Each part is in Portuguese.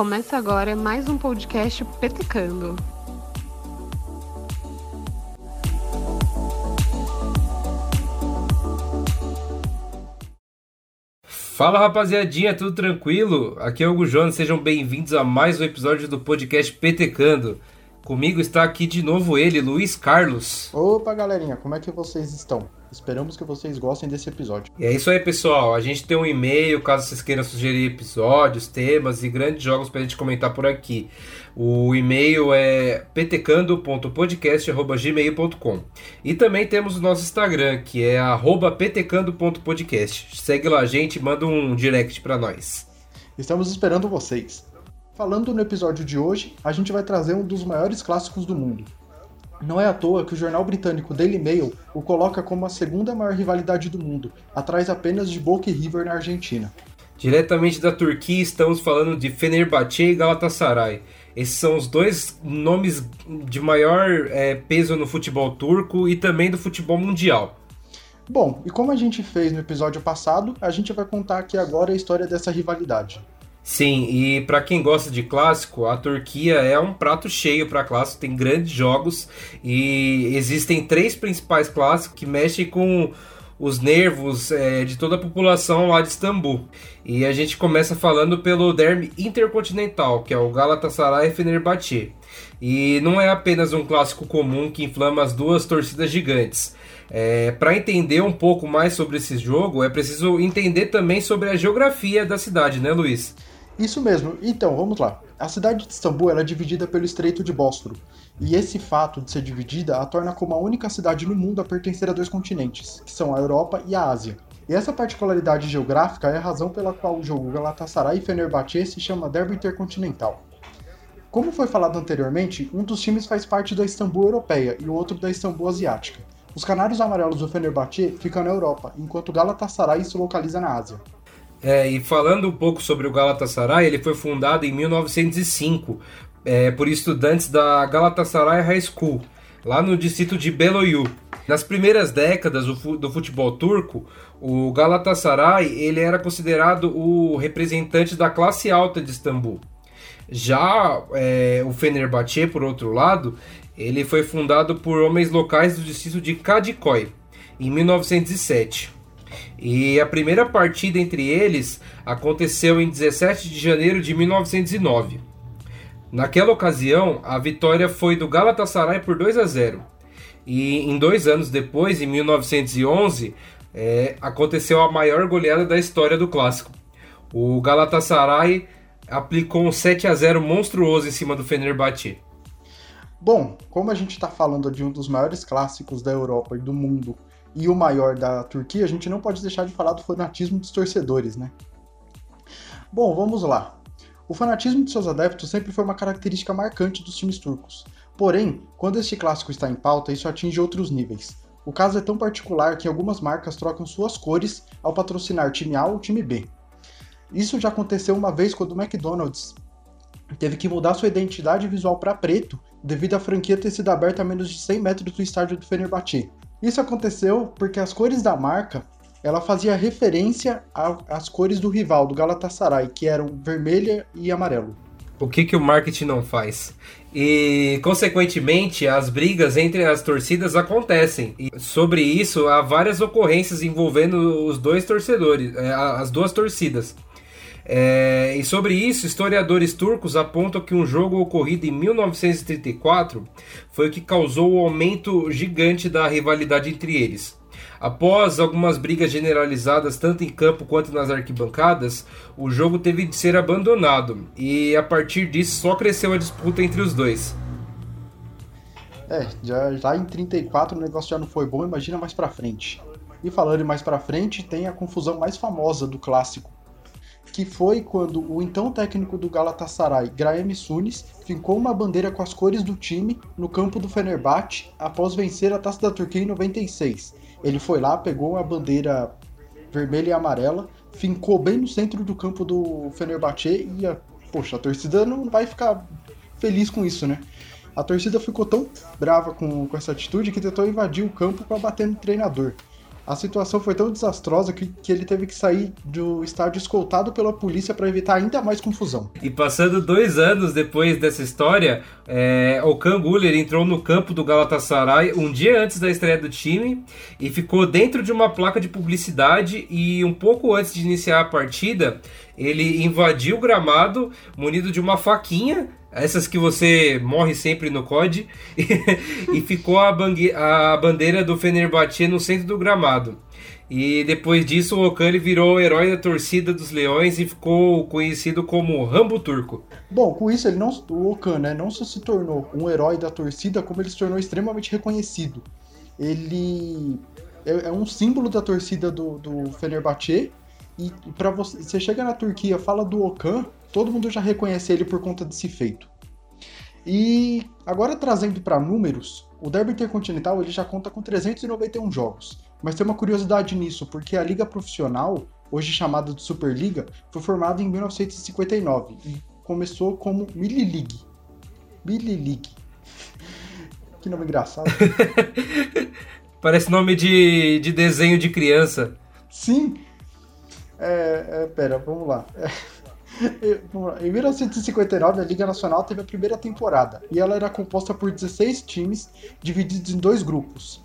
Começa agora mais um podcast Petecando. Fala rapaziadinha, tudo tranquilo? Aqui é o Hugo Jones, sejam bem-vindos a mais um episódio do podcast Petecando. Comigo está aqui de novo ele, Luiz Carlos. Opa galerinha, como é que vocês estão? Esperamos que vocês gostem desse episódio. E é isso aí, pessoal. A gente tem um e-mail, caso vocês queiram sugerir episódios, temas e grandes jogos para a gente comentar por aqui. O e-mail é petecando.podcast.gmail.com E também temos o nosso Instagram, que é petecando.podcast. Segue lá, gente, manda um direct para nós. Estamos esperando vocês. Falando no episódio de hoje, a gente vai trazer um dos maiores clássicos do mundo, não é à toa que o jornal britânico Daily Mail o coloca como a segunda maior rivalidade do mundo, atrás apenas de Boca e River na Argentina. Diretamente da Turquia, estamos falando de Fenerbahçe e Galatasaray. Esses são os dois nomes de maior é, peso no futebol turco e também do futebol mundial. Bom, e como a gente fez no episódio passado, a gente vai contar aqui agora a história dessa rivalidade. Sim, e para quem gosta de clássico, a Turquia é um prato cheio para clássico, tem grandes jogos e existem três principais clássicos que mexem com os nervos é, de toda a população lá de Istambul. E a gente começa falando pelo derby intercontinental, que é o Galatasaray Fenerbahçe. E não é apenas um clássico comum que inflama as duas torcidas gigantes. É, Para entender um pouco mais sobre esse jogo, é preciso entender também sobre a geografia da cidade, né, Luiz? Isso mesmo. Então, vamos lá. A cidade de Istambul é dividida pelo Estreito de Bósforo, e esse fato de ser dividida a torna como a única cidade no mundo a pertencer a dois continentes, que são a Europa e a Ásia. E essa particularidade geográfica é a razão pela qual o jogo Galatasaray e Fenerbahçe se chama Derby Intercontinental. Como foi falado anteriormente, um dos times faz parte da Istambul Europeia e o outro da Istambul Asiática. Os canários amarelos do Fenerbahçe ficam na Europa, enquanto Galatasaray se localiza na Ásia. É, e falando um pouco sobre o Galatasaray, ele foi fundado em 1905 é, por estudantes da Galatasaray High School, lá no distrito de Beloyu. Nas primeiras décadas do futebol turco, o Galatasaray ele era considerado o representante da classe alta de Istambul. Já é, o Fenerbahçe, por outro lado, ele foi fundado por homens locais do distrito de Kadikoy, em 1907. E a primeira partida entre eles aconteceu em 17 de janeiro de 1909. Naquela ocasião, a vitória foi do Galatasaray por 2 a 0. E em dois anos depois, em 1911, é, aconteceu a maior goleada da história do clássico. O Galatasaray aplicou um 7 a 0 monstruoso em cima do Fenerbahçe. Bom, como a gente está falando de um dos maiores clássicos da Europa e do mundo e o maior da Turquia, a gente não pode deixar de falar do fanatismo dos torcedores, né? Bom, vamos lá. O fanatismo de seus adeptos sempre foi uma característica marcante dos times turcos. Porém, quando este clássico está em pauta, isso atinge outros níveis. O caso é tão particular que algumas marcas trocam suas cores ao patrocinar time A ou time B. Isso já aconteceu uma vez quando o McDonald's teve que mudar sua identidade visual para preto devido à franquia ter sido aberta a menos de 100 metros do estádio do Fenerbahçe. Isso aconteceu porque as cores da marca ela fazia referência às cores do rival, do Galatasaray, que eram vermelha e amarelo. O que, que o marketing não faz? E, consequentemente, as brigas entre as torcidas acontecem. E sobre isso, há várias ocorrências envolvendo os dois torcedores, é, as duas torcidas. É, e sobre isso, historiadores turcos apontam que um jogo ocorrido em 1934 foi o que causou o aumento gigante da rivalidade entre eles. Após algumas brigas generalizadas tanto em campo quanto nas arquibancadas, o jogo teve de ser abandonado e a partir disso só cresceu a disputa entre os dois. É, já, já em 34 o negócio já não foi bom, imagina mais pra frente. E falando mais pra frente, tem a confusão mais famosa do clássico, que foi quando o então técnico do Galatasaray, Graham Sunes, fincou uma bandeira com as cores do time no campo do Fenerbahçe após vencer a Taça da Turquia em 96. Ele foi lá, pegou a bandeira vermelha e amarela, fincou bem no centro do campo do Fenerbahçe e, a, poxa, a torcida não vai ficar feliz com isso, né? A torcida ficou tão brava com, com essa atitude que tentou invadir o campo para bater no treinador. A situação foi tão desastrosa que, que ele teve que sair do estádio escoltado pela polícia para evitar ainda mais confusão. E passando dois anos depois dessa história, é, o Kanguler entrou no campo do Galatasaray um dia antes da estreia do time e ficou dentro de uma placa de publicidade e um pouco antes de iniciar a partida, ele invadiu o gramado munido de uma faquinha essas que você morre sempre no COD, e ficou a, a, bandeira do Fenerbahçe no centro do gramado. E depois disso, o Okan virou o herói da torcida dos Leões e ficou conhecido como Rambo Turco. Bom, com isso, ele não, o Okan né, não só se tornou um herói da torcida, como ele se tornou extremamente reconhecido. Ele é, é um símbolo da torcida do, do Fenerbahçe, e para você, você chega na Turquia, fala do Okan, todo mundo já reconhece ele por conta desse feito. E agora trazendo para números, o Derby Intercontinental ele já conta com 391 jogos. Mas tem uma curiosidade nisso, porque a liga profissional, hoje chamada de Superliga, foi formada em 1959 e começou como Mili League. Mili League. que nome engraçado. Parece nome de, de desenho de criança. Sim. É, é, pera, vamos lá. É. Em 1959, a Liga Nacional teve a primeira temporada e ela era composta por 16 times divididos em dois grupos: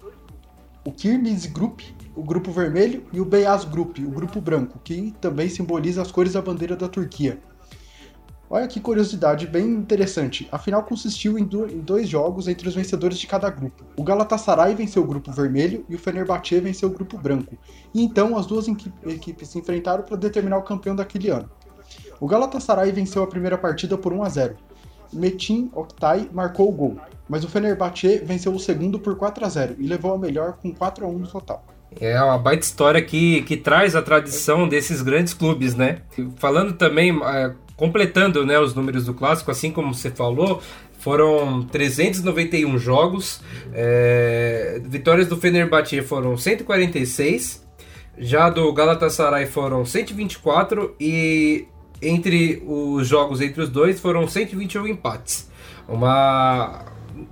o Kirmes Group, o grupo vermelho, e o Beyaz Group, o grupo branco, que também simboliza as cores da bandeira da Turquia. Olha que curiosidade bem interessante. A final consistiu em, do, em, dois jogos entre os vencedores de cada grupo. O Galatasaray venceu o grupo vermelho e o Fenerbahçe venceu o grupo branco. E então as duas equipes se enfrentaram para determinar o campeão daquele ano. O Galatasaray venceu a primeira partida por 1 a 0. Metin Oktay marcou o gol, mas o Fenerbahçe venceu o segundo por 4 a 0 e levou a melhor com 4 a 1 no total. É uma baita história que, que traz a tradição desses grandes clubes, né? Falando também, é, completando né, os números do clássico, assim como você falou, foram 391 jogos, é, vitórias do Fenerbahçe foram 146, já do Galatasaray foram 124 e entre os jogos entre os dois foram 121 empates. Uma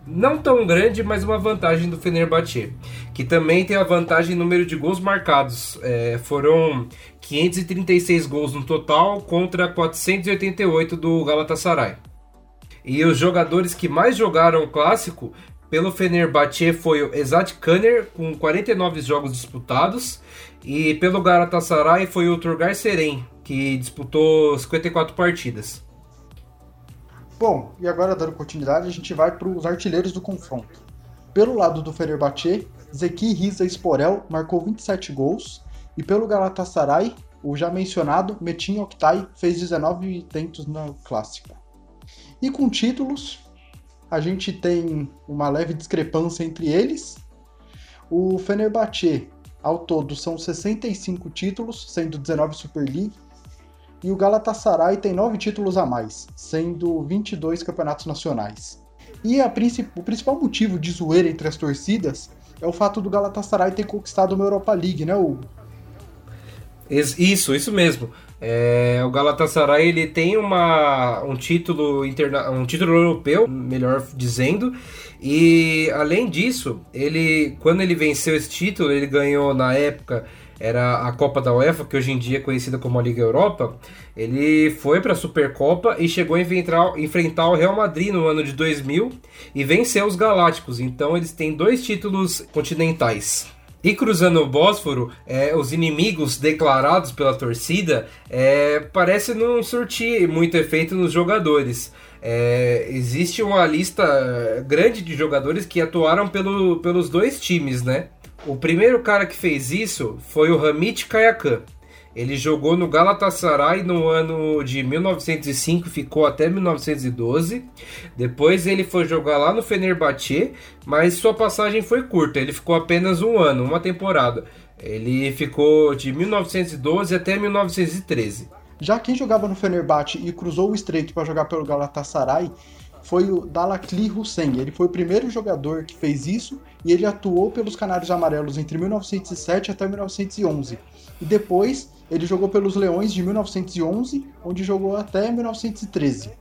não tão grande, mas uma vantagem do Fenerbahçe, que também tem a vantagem em número de gols marcados. É, foram 536 gols no total contra 488 do Galatasaray. E os jogadores que mais jogaram o clássico pelo Fenerbahçe foi o Ezat Kanner com 49 jogos disputados e pelo Galatasaray foi o Turgay Seren que disputou 54 partidas. Bom, e agora dando continuidade, a gente vai para os artilheiros do confronto. Pelo lado do Fenerbahçe, Zeki Riza Sporel marcou 27 gols e pelo Galatasaray, o já mencionado Metin Oktay fez 19 tentos no clássico. E com títulos, a gente tem uma leve discrepância entre eles. O Fenerbahçe, ao todo, são 65 títulos, sendo 19 Super League, e o Galatasaray tem nove títulos a mais, sendo 22 campeonatos nacionais. E princip o principal motivo de zoeira entre as torcidas é o fato do Galatasaray ter conquistado uma Europa League, né, Hugo? Isso, isso mesmo. É, o Galatasaray ele tem uma, um título interna um título europeu, melhor dizendo, e além disso, ele quando ele venceu esse título, ele ganhou na época era a Copa da UEFA, que hoje em dia é conhecida como a Liga Europa. Ele foi para a Supercopa e chegou a enfrentar, enfrentar o Real Madrid no ano de 2000 e venceu os Galácticos. Então eles têm dois títulos continentais. E cruzando o Bósforo, é, os inimigos declarados pela torcida é, parece não surtir muito efeito nos jogadores. É, existe uma lista grande de jogadores que atuaram pelo, pelos dois times, né? O primeiro cara que fez isso foi o Hamit Kayakan. Ele jogou no Galatasaray no ano de 1905 ficou até 1912. Depois ele foi jogar lá no Fenerbahçe, mas sua passagem foi curta. Ele ficou apenas um ano, uma temporada. Ele ficou de 1912 até 1913. Já quem jogava no Fenerbahçe e cruzou o estreito para jogar pelo Galatasaray foi o Dalakli Hussein. Ele foi o primeiro jogador que fez isso e ele atuou pelos Canários Amarelos entre 1907 até 1911. E depois ele jogou pelos Leões de 1911, onde jogou até 1913.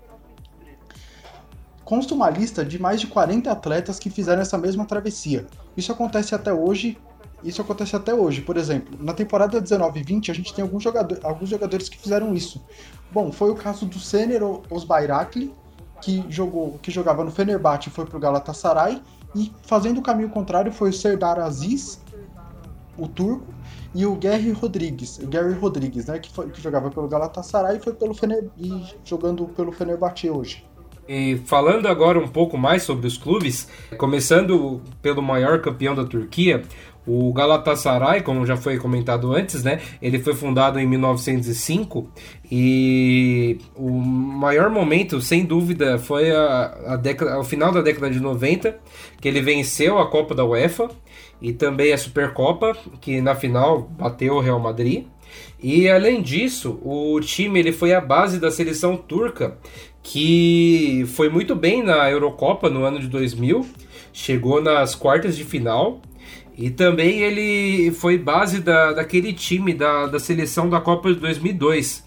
Consta uma lista de mais de 40 atletas que fizeram essa mesma travessia. Isso acontece até hoje isso acontece até hoje. Por exemplo, na temporada 19 e 20, a gente tem alguns, jogador, alguns jogadores que fizeram isso. Bom, foi o caso do Sener Osbayrakli, que, jogou, que jogava no Fenerbahçe foi pro Galatasaray. E fazendo o caminho contrário foi o Serdar Aziz, o turco, e o Gary Rodrigues, o Gary Rodrigues, né, que, foi, que jogava pelo Galatasaray e foi pelo Fener, e jogando pelo Fenerbahçe hoje. E falando agora um pouco mais sobre os clubes, começando pelo maior campeão da Turquia, o Galatasaray, como já foi comentado antes, né? Ele foi fundado em 1905 e o maior momento, sem dúvida, foi a, a década, ao final da década de 90, que ele venceu a Copa da UEFA e também a Supercopa, que na final bateu o Real Madrid. E além disso, o time ele foi a base da seleção turca, que foi muito bem na Eurocopa no ano de 2000, chegou nas quartas de final e também ele foi base da, daquele time da, da seleção da Copa de 2002,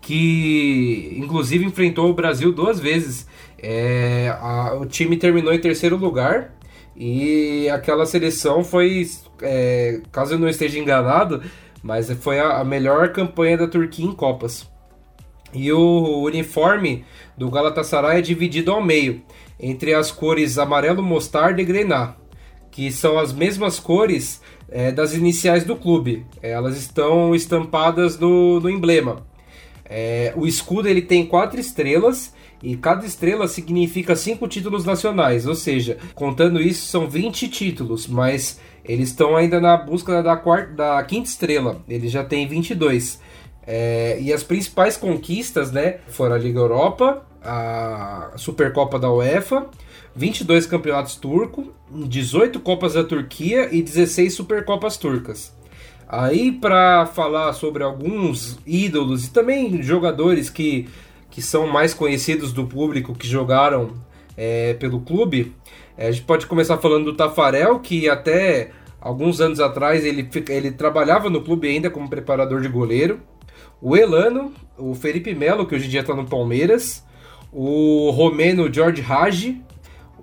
que inclusive enfrentou o Brasil duas vezes. É, a, o time terminou em terceiro lugar e aquela seleção foi, é, caso eu não esteja enganado, mas foi a, a melhor campanha da Turquia em Copas. E o uniforme do Galatasaray é dividido ao meio, entre as cores amarelo mostarda e grená, que são as mesmas cores é, das iniciais do clube. É, elas estão estampadas no, no emblema. É, o escudo ele tem quatro estrelas e cada estrela significa cinco títulos nacionais, ou seja, contando isso são 20 títulos, mas eles estão ainda na busca da, quarta, da quinta estrela, eles já têm 22. É, e as principais conquistas né, foram a Liga Europa, a Supercopa da UEFA, 22 campeonatos turcos, 18 Copas da Turquia e 16 Supercopas turcas. Aí, para falar sobre alguns ídolos e também jogadores que que são mais conhecidos do público que jogaram é, pelo clube. É, a gente pode começar falando do Tafarel, que até alguns anos atrás ele, ele trabalhava no clube ainda como preparador de goleiro. O Elano, o Felipe Melo, que hoje em dia está no Palmeiras. O romeno George Hagi.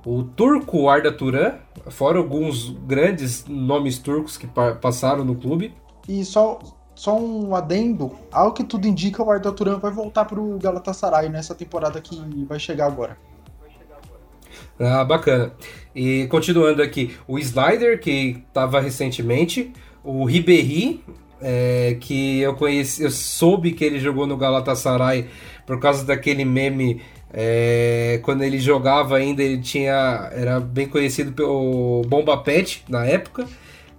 O turco Arda Turan, fora alguns grandes nomes turcos que passaram no clube. E só, só um adendo, ao que tudo indica, o Arda Turan vai voltar pro Galatasaray nessa temporada que vai chegar agora. Ah, bacana. E continuando aqui, o Slider, que estava recentemente, o Ribéry, é, que eu conheci, eu soube que ele jogou no Galatasaray por causa daquele meme é, quando ele jogava ainda ele tinha era bem conhecido pelo Bomba Pet na época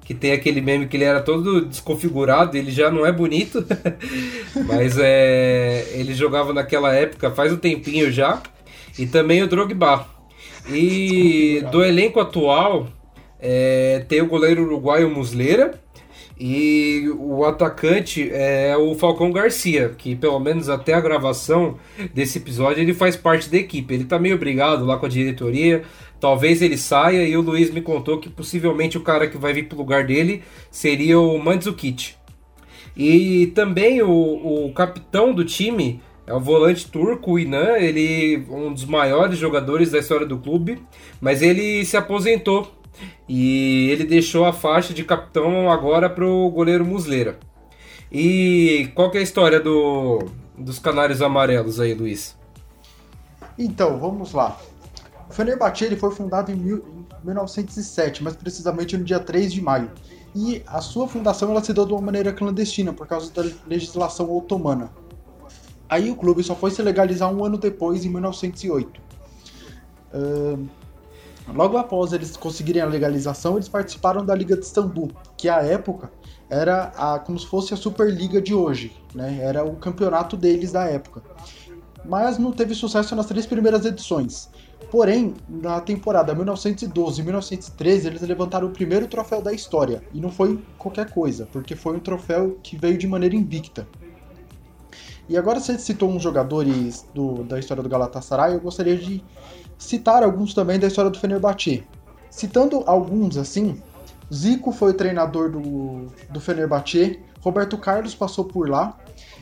que tem aquele meme que ele era todo desconfigurado, ele já não é bonito, mas é, ele jogava naquela época faz um tempinho já, e também o Drogba. E do elenco atual é, tem o goleiro uruguaio Musleira e o atacante é o Falcão Garcia, que pelo menos até a gravação desse episódio ele faz parte da equipe. Ele tá meio obrigado lá com a diretoria, Talvez ele saia e o Luiz me contou que possivelmente o cara que vai vir pro lugar dele seria o Mandzukic. E também o, o capitão do time é o volante turco, o Inan, ele um dos maiores jogadores da história do clube, mas ele se aposentou e ele deixou a faixa de capitão agora pro goleiro Musleira. E qual que é a história do, dos canários amarelos aí, Luiz? Então, vamos lá. O Fenerbahçe ele foi fundado em, mil, em 1907, mas precisamente no dia 3 de maio. E a sua fundação ela se deu de uma maneira clandestina, por causa da legislação otomana. Aí o clube só foi se legalizar um ano depois, em 1908. Uh, logo após eles conseguirem a legalização, eles participaram da Liga de Istambul, que à época era a, como se fosse a Superliga de hoje, né? era o campeonato deles da época. Mas não teve sucesso nas três primeiras edições. Porém, na temporada 1912 e 1913, eles levantaram o primeiro troféu da história. E não foi qualquer coisa, porque foi um troféu que veio de maneira invicta. E agora você citou uns jogadores do, da história do Galatasaray, eu gostaria de citar alguns também da história do Fenerbahçe. Citando alguns assim, Zico foi treinador do, do Fenerbahçe, Roberto Carlos passou por lá,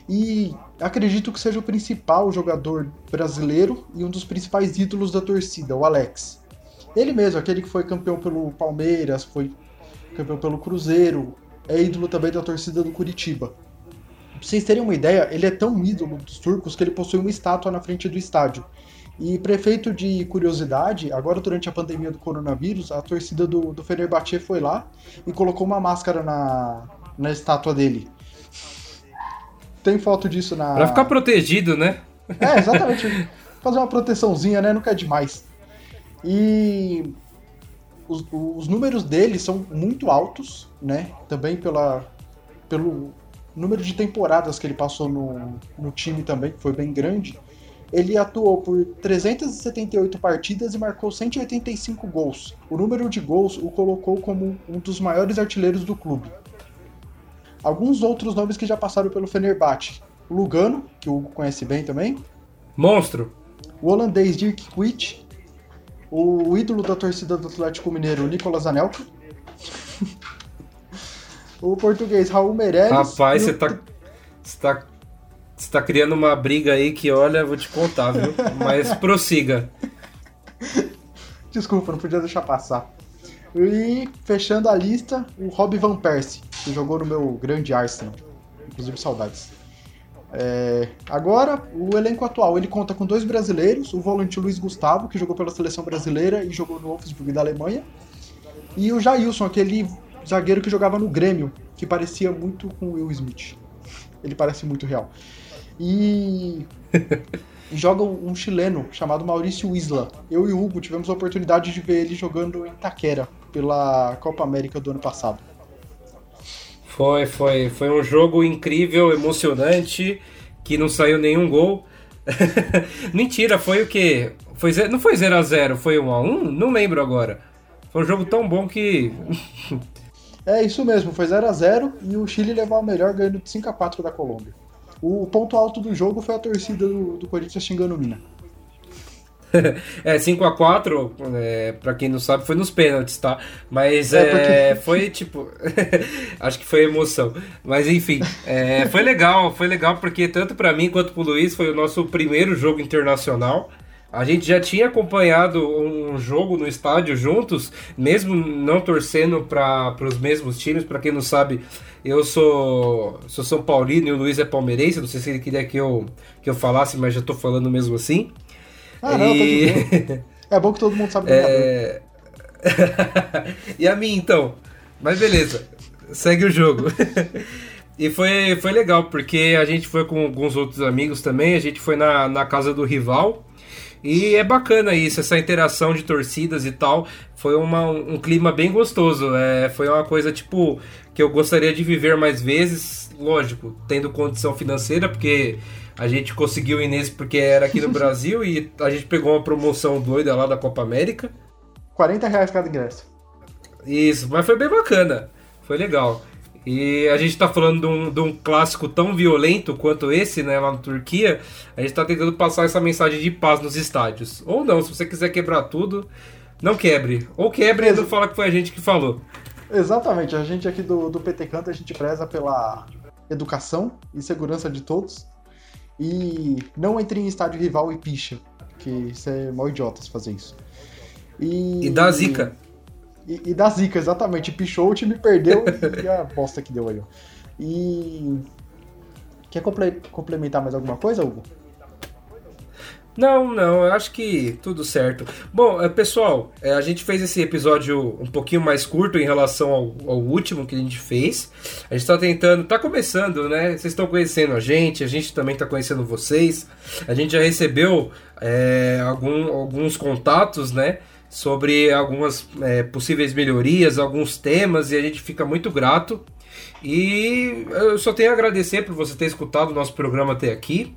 e acredito que seja o principal jogador brasileiro e um dos principais ídolos da torcida, o Alex. Ele mesmo, aquele que foi campeão pelo Palmeiras, foi campeão pelo Cruzeiro, é ídolo também da torcida do Curitiba. Pra vocês terem uma ideia, ele é tão ídolo dos turcos que ele possui uma estátua na frente do estádio. E prefeito de curiosidade, agora durante a pandemia do coronavírus, a torcida do, do Fenerbahçe foi lá e colocou uma máscara na, na estátua dele. Tem foto disso na. Pra ficar protegido, né? É, exatamente. Fazer uma proteçãozinha, né? Nunca é demais. E os, os números dele são muito altos, né? Também pela, pelo número de temporadas que ele passou no, no time também, que foi bem grande. Ele atuou por 378 partidas e marcou 185 gols. O número de gols o colocou como um dos maiores artilheiros do clube. Alguns outros nomes que já passaram pelo Fenerbahçe. O Lugano, que o Hugo conhece bem também. Monstro. O holandês Dirk Kuyt. O ídolo da torcida do Atlético Mineiro, Nicolas Anelka. O português Raul Meireles. Rapaz, você tá, você tá você tá criando uma briga aí que, olha, vou te contar, viu? Mas prossiga. Desculpa, não podia deixar passar. E fechando a lista, o Rob Van Persie, que jogou no meu grande Arsenal. Inclusive, saudades. É, agora, o elenco atual, ele conta com dois brasileiros, o volante Luiz Gustavo, que jogou pela seleção brasileira e jogou no Wolfsburg da Alemanha, e o Jailson, aquele zagueiro que jogava no Grêmio, que parecia muito com o Will Smith. Ele parece muito real. E joga um chileno chamado Maurício Isla. Eu e o Hugo tivemos a oportunidade de ver ele jogando em Taquera pela Copa América do ano passado. Foi, foi, foi um jogo incrível, emocionante, que não saiu nenhum gol. Mentira, foi o quê? Foi, não foi 0 a 0 foi 1 a 1 Não lembro agora. Foi um jogo tão bom que. é isso mesmo, foi 0 a 0 e o Chile levou o melhor ganhando de 5 a 4 da Colômbia. O ponto alto do jogo foi a torcida do, do Corinthians xingando o Mina. é, 5x4, é, pra quem não sabe, foi nos pênaltis, tá? Mas é, é porque... foi tipo. acho que foi emoção. Mas enfim, é, foi legal, foi legal porque tanto para mim quanto pro Luiz foi o nosso primeiro jogo internacional. A gente já tinha acompanhado um jogo no estádio juntos, mesmo não torcendo para os mesmos times. Para quem não sabe, eu sou, sou São Paulino e o Luiz é palmeirense. Não sei se ele queria que eu, que eu falasse, mas já estou falando mesmo assim. Ah, não, e... tá É bom que todo mundo sabe é... E a mim, então? Mas beleza, segue o jogo. E foi, foi legal, porque a gente foi com alguns outros amigos também, a gente foi na, na casa do rival. E é bacana isso, essa interação de torcidas e tal. Foi uma, um clima bem gostoso. É, foi uma coisa, tipo, que eu gostaria de viver mais vezes. Lógico, tendo condição financeira, porque a gente conseguiu ir nesse porque era aqui no Brasil e a gente pegou uma promoção doida lá da Copa América. 40 reais cada ingresso. Isso, mas foi bem bacana. Foi legal. E a gente está falando de um, de um, clássico tão violento quanto esse, né, lá na Turquia. A gente está tentando passar essa mensagem de paz nos estádios. Ou não, se você quiser quebrar tudo, não quebre. Ou quebre e não fala que foi a gente que falou. Exatamente, a gente aqui do, do PT Canto, a gente preza pela educação e segurança de todos. E não entre em estádio rival e picha, porque isso é mó idiota se fazer isso. E, e dá zica. E, e da zica, exatamente. Pichou, o time perdeu e a bosta que deu aí, ó. E. Quer complementar mais alguma coisa, Hugo? Não, não, eu acho que tudo certo. Bom, é, pessoal, é, a gente fez esse episódio um pouquinho mais curto em relação ao, ao último que a gente fez. A gente está tentando, está começando, né? Vocês estão conhecendo a gente, a gente também está conhecendo vocês. A gente já recebeu é, algum, alguns contatos, né? Sobre algumas é, possíveis melhorias, alguns temas, e a gente fica muito grato. E eu só tenho a agradecer por você ter escutado o nosso programa até aqui.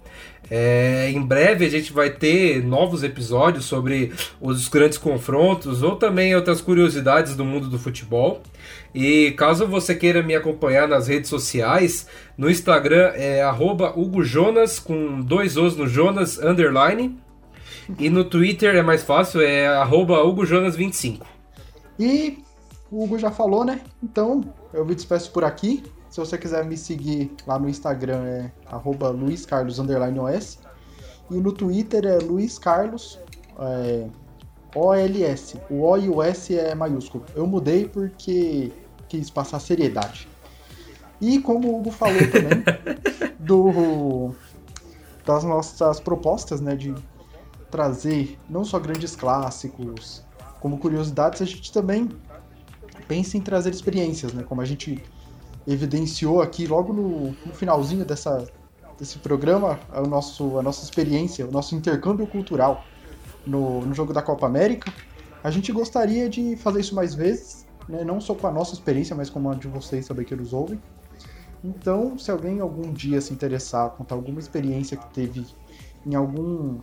É, em breve a gente vai ter novos episódios sobre os grandes confrontos ou também outras curiosidades do mundo do futebol. E caso você queira me acompanhar nas redes sociais, no Instagram é @hugojonas com dois os no Jonas underline e no Twitter é mais fácil, é HugoJonas25. E o Hugo já falou, né? Então eu me despeço por aqui. Se você quiser me seguir lá no Instagram é luiscarlos_os e no Twitter é luiscarlos é, OLS. O O e o S é maiúsculo. Eu mudei porque quis passar seriedade. E como o Hugo falou também, do, das nossas propostas, né, de trazer não só grandes clássicos, como curiosidades, a gente também pensa em trazer experiências, né, como a gente evidenciou aqui logo no, no finalzinho dessa, desse programa, a, nosso, a nossa experiência, o nosso intercâmbio cultural no, no jogo da Copa América. A gente gostaria de fazer isso mais vezes, né, não só com a nossa experiência, mas com a de vocês também que nos ouvem. Então, se alguém algum dia se interessar, contar alguma experiência que teve em algum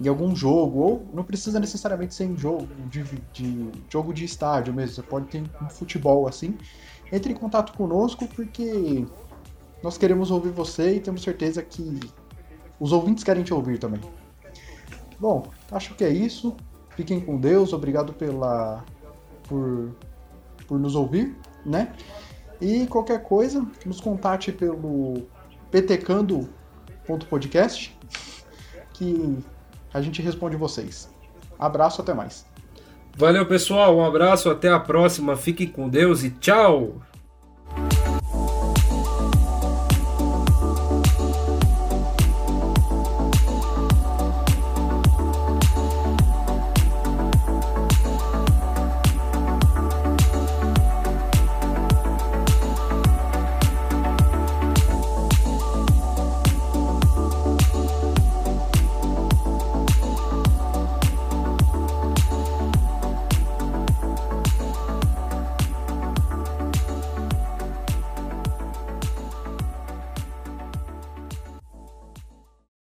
em algum jogo, ou não precisa necessariamente ser em jogo de, de jogo de estádio mesmo, você pode ter um futebol assim, entre em contato conosco porque nós queremos ouvir você e temos certeza que os ouvintes querem te ouvir também. Bom, acho que é isso. Fiquem com Deus, obrigado pela por, por nos ouvir, né? E qualquer coisa, nos contate pelo ptcando.podcast que a gente responde vocês. Abraço, até mais. Valeu, pessoal. Um abraço, até a próxima. Fiquem com Deus e tchau!